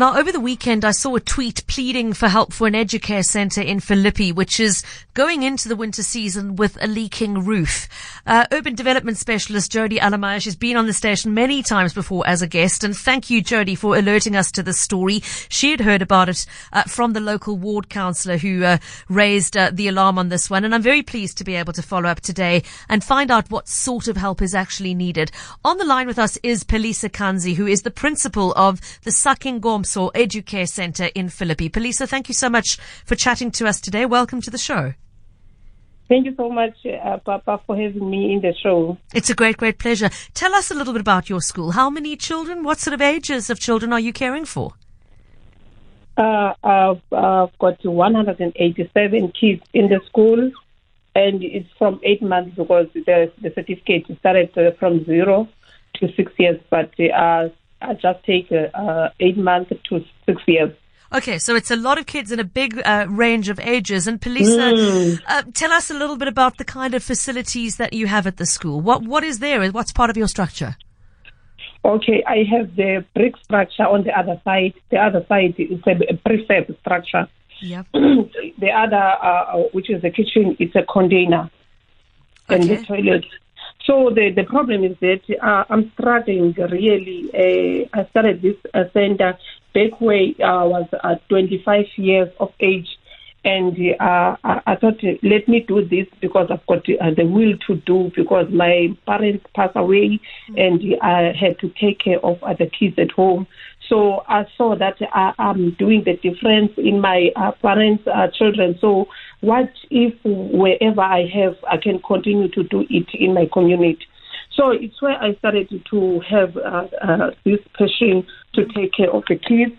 Now, over the weekend, I saw a tweet pleading for help for an educare centre in Philippi, which is going into the winter season with a leaking roof. Uh, urban development specialist Jodi Allemeier, she's been on the station many times before as a guest, and thank you, Jodi, for alerting us to this story. She had heard about it uh, from the local ward councillor who uh, raised uh, the alarm on this one, and I'm very pleased to be able to follow up today and find out what sort of help is actually needed. On the line with us is Pelisa Kanzi, who is the principal of the Sucking Or Educare Centre in Philippi. Pelisa, thank you so much for chatting to us today. Welcome to the show. Thank you so much, uh, Pippa, for having me in the show. It's a great, great pleasure. Tell us a little bit about your school. How many children? What sort of ages of children are you caring for? Uh, I've, I've got 187 kids in the school, and it's from eight months because the, the certificate started uh, from zero to six years, but uh, I just take uh, uh, eight months to six years. Okay, so it's a lot of kids in a big uh, range of ages. And Pelisa, mm. uh, tell us a little bit about the kind of facilities that you have at the school. What what is there? What's part of your structure? Okay, I have the brick structure on the other side. The other side is a prefab structure. Yep. the other, uh, which is the kitchen, it's a container. Okay. And the toilet so the, the problem is that uh, I'm struggling really. Uh, I started this uh, center back when I was uh, 25 years of age. And uh, I, I, thought, let me do this because I've got uh, the will to do because my parents passed away and I had to take care of other kids at home. So I saw that I, am doing the difference in my uh, parents' uh, children. So what if wherever I have, I can continue to do it in my community? So it's where I started to have uh, uh, this passion to take care of the kids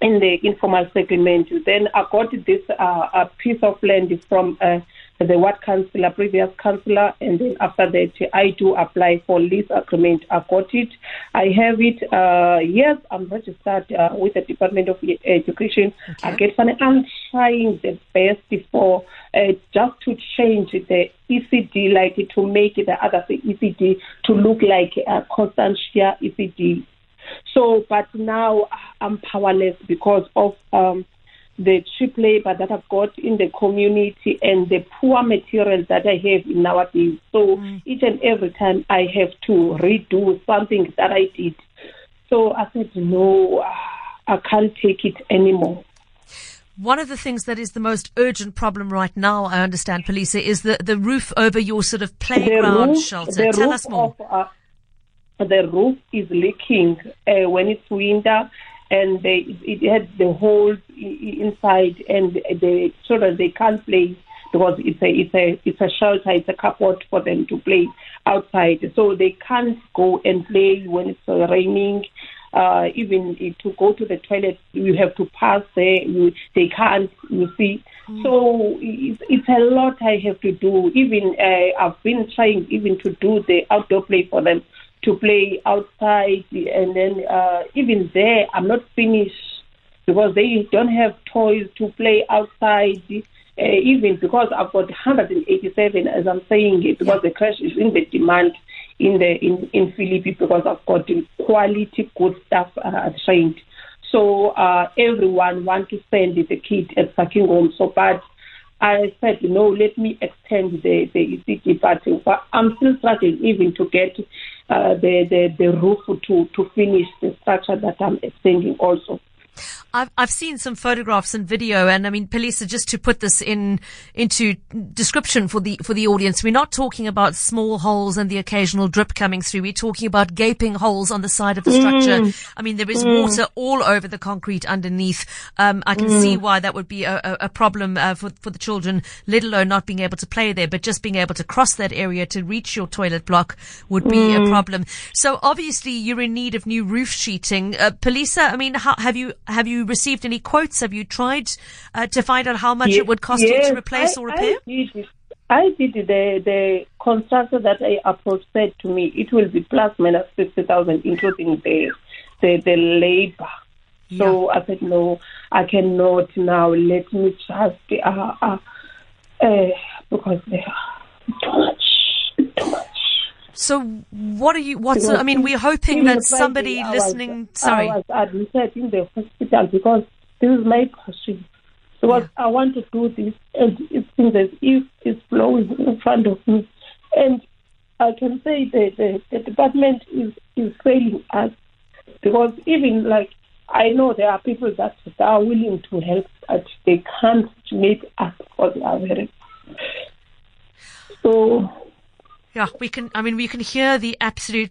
in the informal settlement. Then I got this uh, a piece of land from uh, the ward councillor, previous councillor, and then after that I do apply for lease agreement. I got it. I have it. Uh, yes, I'm registered uh, with the Department of Education. Okay. I get money. I'm trying the best for uh, just to change the ECD, like to make the other ECD to look like a Constantia ECD. So, but now I'm powerless because of um, the cheap labor that I've got in the community and the poor materials that I have in our nowadays. So mm. each and every time I have to redo something that I did. So I said, no, I can't take it anymore. One of the things that is the most urgent problem right now, I understand, Pelisa, is the, the roof over your sort of playground roof, shelter. Tell us more. Of, uh, the roof is leaking uh, when it's winter and they, it had the holes inside, and the children they can't play because it's a it's a it's a shelter, it's a cupboard for them to play outside. So they can't go and play when it's raining. Uh, even to go to the toilet, you have to pass there. You, they can't. You see. Mm. So it's, it's a lot I have to do. Even uh, I've been trying even to do the outdoor play for them to play outside, and then uh, even there, I'm not finished because they don't have toys to play outside. Uh, even because I've got 187, as I'm saying it, because the crash is in the demand in the in in Philippi because I've got quality good stuff uh, trained. So uh, everyone want to send the kid at Sakhingomso. So, but I said, no, let me extend the the ECD, but I'm still struggling even to get uh, the, the, the roof to, to finish the structure that I'm extending also. I've I've seen some photographs and video, and I mean, Pelisa, just to put this in into description for the for the audience, we're not talking about small holes and the occasional drip coming through. We're talking about gaping holes on the side of the structure. Mm. I mean, there is mm. water all over the concrete underneath. Um, I can mm. see why that would be a, a, a problem uh, for for the children, let alone not being able to play there, but just being able to cross that area to reach your toilet block would be a mm. problem. So obviously, you're in need of new roof sheeting. Uh, Pelisa, I mean, how, have you have you received any quotes? Have you tried uh, to find out how much yes, it would cost yes, you to replace I, or repair? I did, I did the the contractor that I approached said to me it will be plus minus fifty thousand, including the the, the labor. Yeah. So I said no, I cannot now. Let me just uh, uh, uh, because they are too much, too much. So what are you, what's, I mean, we're hoping that somebody I listening, was, sorry. I was admitted in the hospital because this is my passion. Because I want to do this and it seems as if it's flowing in front of me. And I can say that the, the department is, is failing us because even like I know there are people that, that are willing to help, but they can't make us they are very. So Yeah, we can, I mean, we can hear the absolute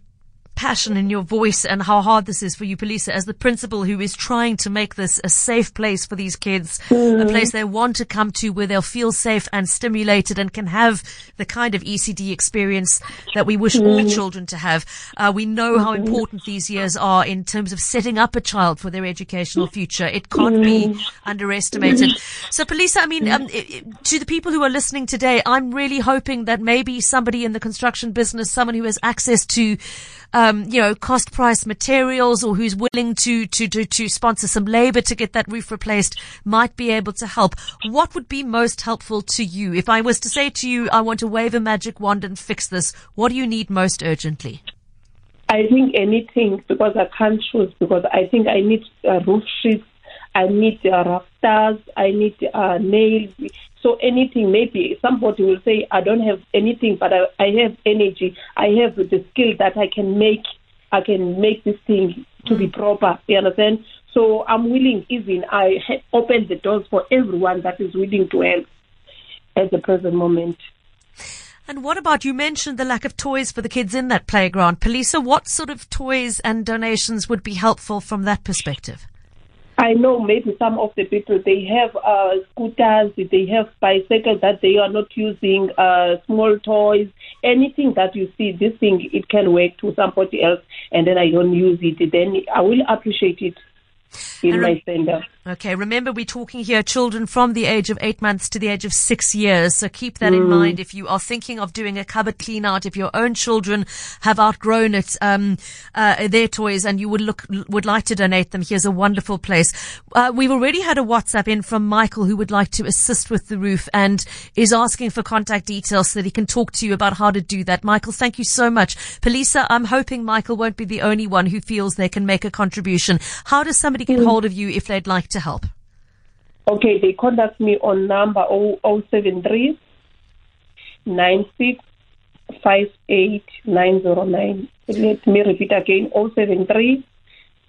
passion in your voice and how hard this is for you, Polisa, as the principal who is trying to make this a safe place for these kids, a mm-hmm. place they want to come to where they'll feel safe and stimulated and can have the kind of ECD experience that we wish all mm-hmm. children to have. Uh, we know how mm-hmm. important these years are in terms of setting up a child for their educational future. It can't be underestimated. So, Polisa, I mean, um, to the people who are listening today, I'm really hoping that maybe somebody in the construction business, someone who has access to uh, um, you know, cost price materials or who's willing to, to, to, to sponsor some labor to get that roof replaced might be able to help. What would be most helpful to you? If I was to say to you, I want to wave a magic wand and fix this, what do you need most urgently? I think anything because I can't choose because I think I need uh, roof sheets, I need uh, rafters, I need uh, nails. So anything, maybe somebody will say, I don't have anything, but I, I have energy. I have the skill that I can make. I can make this thing to be mm. proper. You understand? So I'm willing. Even I open the doors for everyone that is willing to help at the present moment. And what about, you mentioned the lack of toys for the kids in that playground. Polisa, what sort of toys and donations would be helpful from that perspective? I know maybe some of the people they have uh, scooters, they have bicycles that they are not using, uh, small toys, anything that you see. This thing it can work to somebody else, and then I don't use it. Then I will appreciate it in And my center. Okay, remember we're talking here children from the age of eight months to the age of six years. So keep that in mind if you are thinking of doing a cupboard clean out, if your own children have outgrown it, um, uh, their toys and you would look, would like to donate them. Here's a wonderful place. Uh, we've already had a WhatsApp in from Michael who would like to assist with the roof and is asking for contact details so that he can talk to you about how to do that. Michael, thank you so much. Polisa, I'm hoping Michael won't be the only one who feels they can make a contribution. How does somebody get hold of you if they'd like to help? Okay, they contact me on number 073 96 58 909. Let me repeat again 073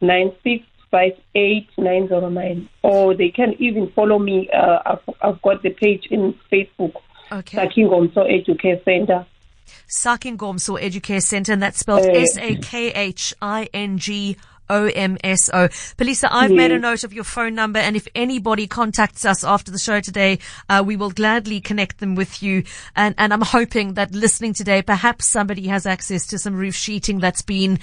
96 58 909. Or they can even follow me. Uh, I've, I've got the page in Facebook, Okay. Sakhingomso Educare Center. Sakhingomso Educare Center, and that's spelled Uh, S A K H I N G O M S O. Pelisa, I've made a note of your phone number, and if anybody contacts us after the show today, uh, we will gladly connect them with you. And, and I'm hoping that listening today, perhaps somebody has access to some roof sheeting that's been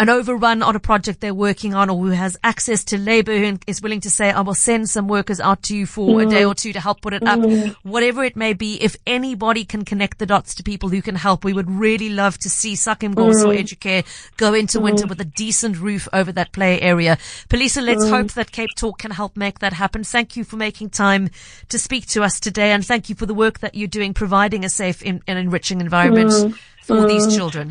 an overrun on a project they're working on or who has access to labor and is willing to say, I will send some workers out to you for a day mm. or two to help put it up. Mm. Whatever it may be, if anybody can connect the dots to people who can help, we would really love to see Sakhingomso mm. Educare go into winter with a decent roof over that play area. Polisa, let's hope that Cape Talk can help make that happen. Thank you for making time to speak to us today and thank you for the work that you're doing, providing a safe and enriching environment for these children.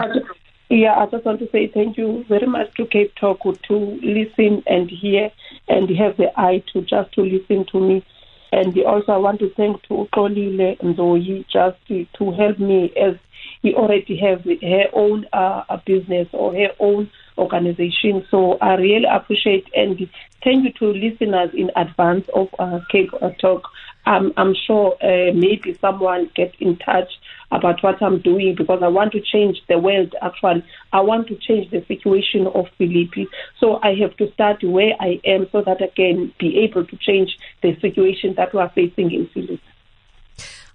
Yeah, I just want to say thank you very much to Cape Talk to listen and hear and have the eye to just to listen to me. And also I want to thank to Kolile Nzoyi just to, help me as he already has her own uh, business or her own organization. So I really appreciate and thank you to listeners in advance of uh, Cape Talk. Um, I'm sure uh, maybe someone get in touch about what I'm doing because I want to change the world. Actually, I want to change the situation of Philippi. So I have to start where I am so that I can be able to change the situation that we are facing in Philippi.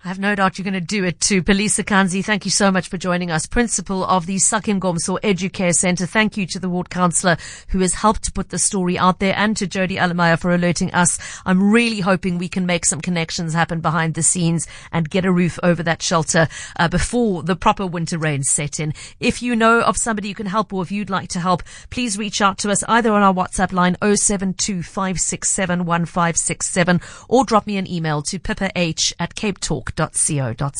I have no doubt you're going to do it too. Polisa Kanzi, thank you so much for joining us. Principal of the Sakhingomso Educare Center. Thank you to the ward councillor who has helped to put the story out there and to Jodi Allemeier for alerting us. I'm really hoping we can make some connections happen behind the scenes and get a roof over that shelter uh, before the proper winter rains set in. If you know of somebody you can help or if you'd like to help, please reach out to us either on our WhatsApp line 0725671567 or drop me an email to pippa at capetalk.co.za.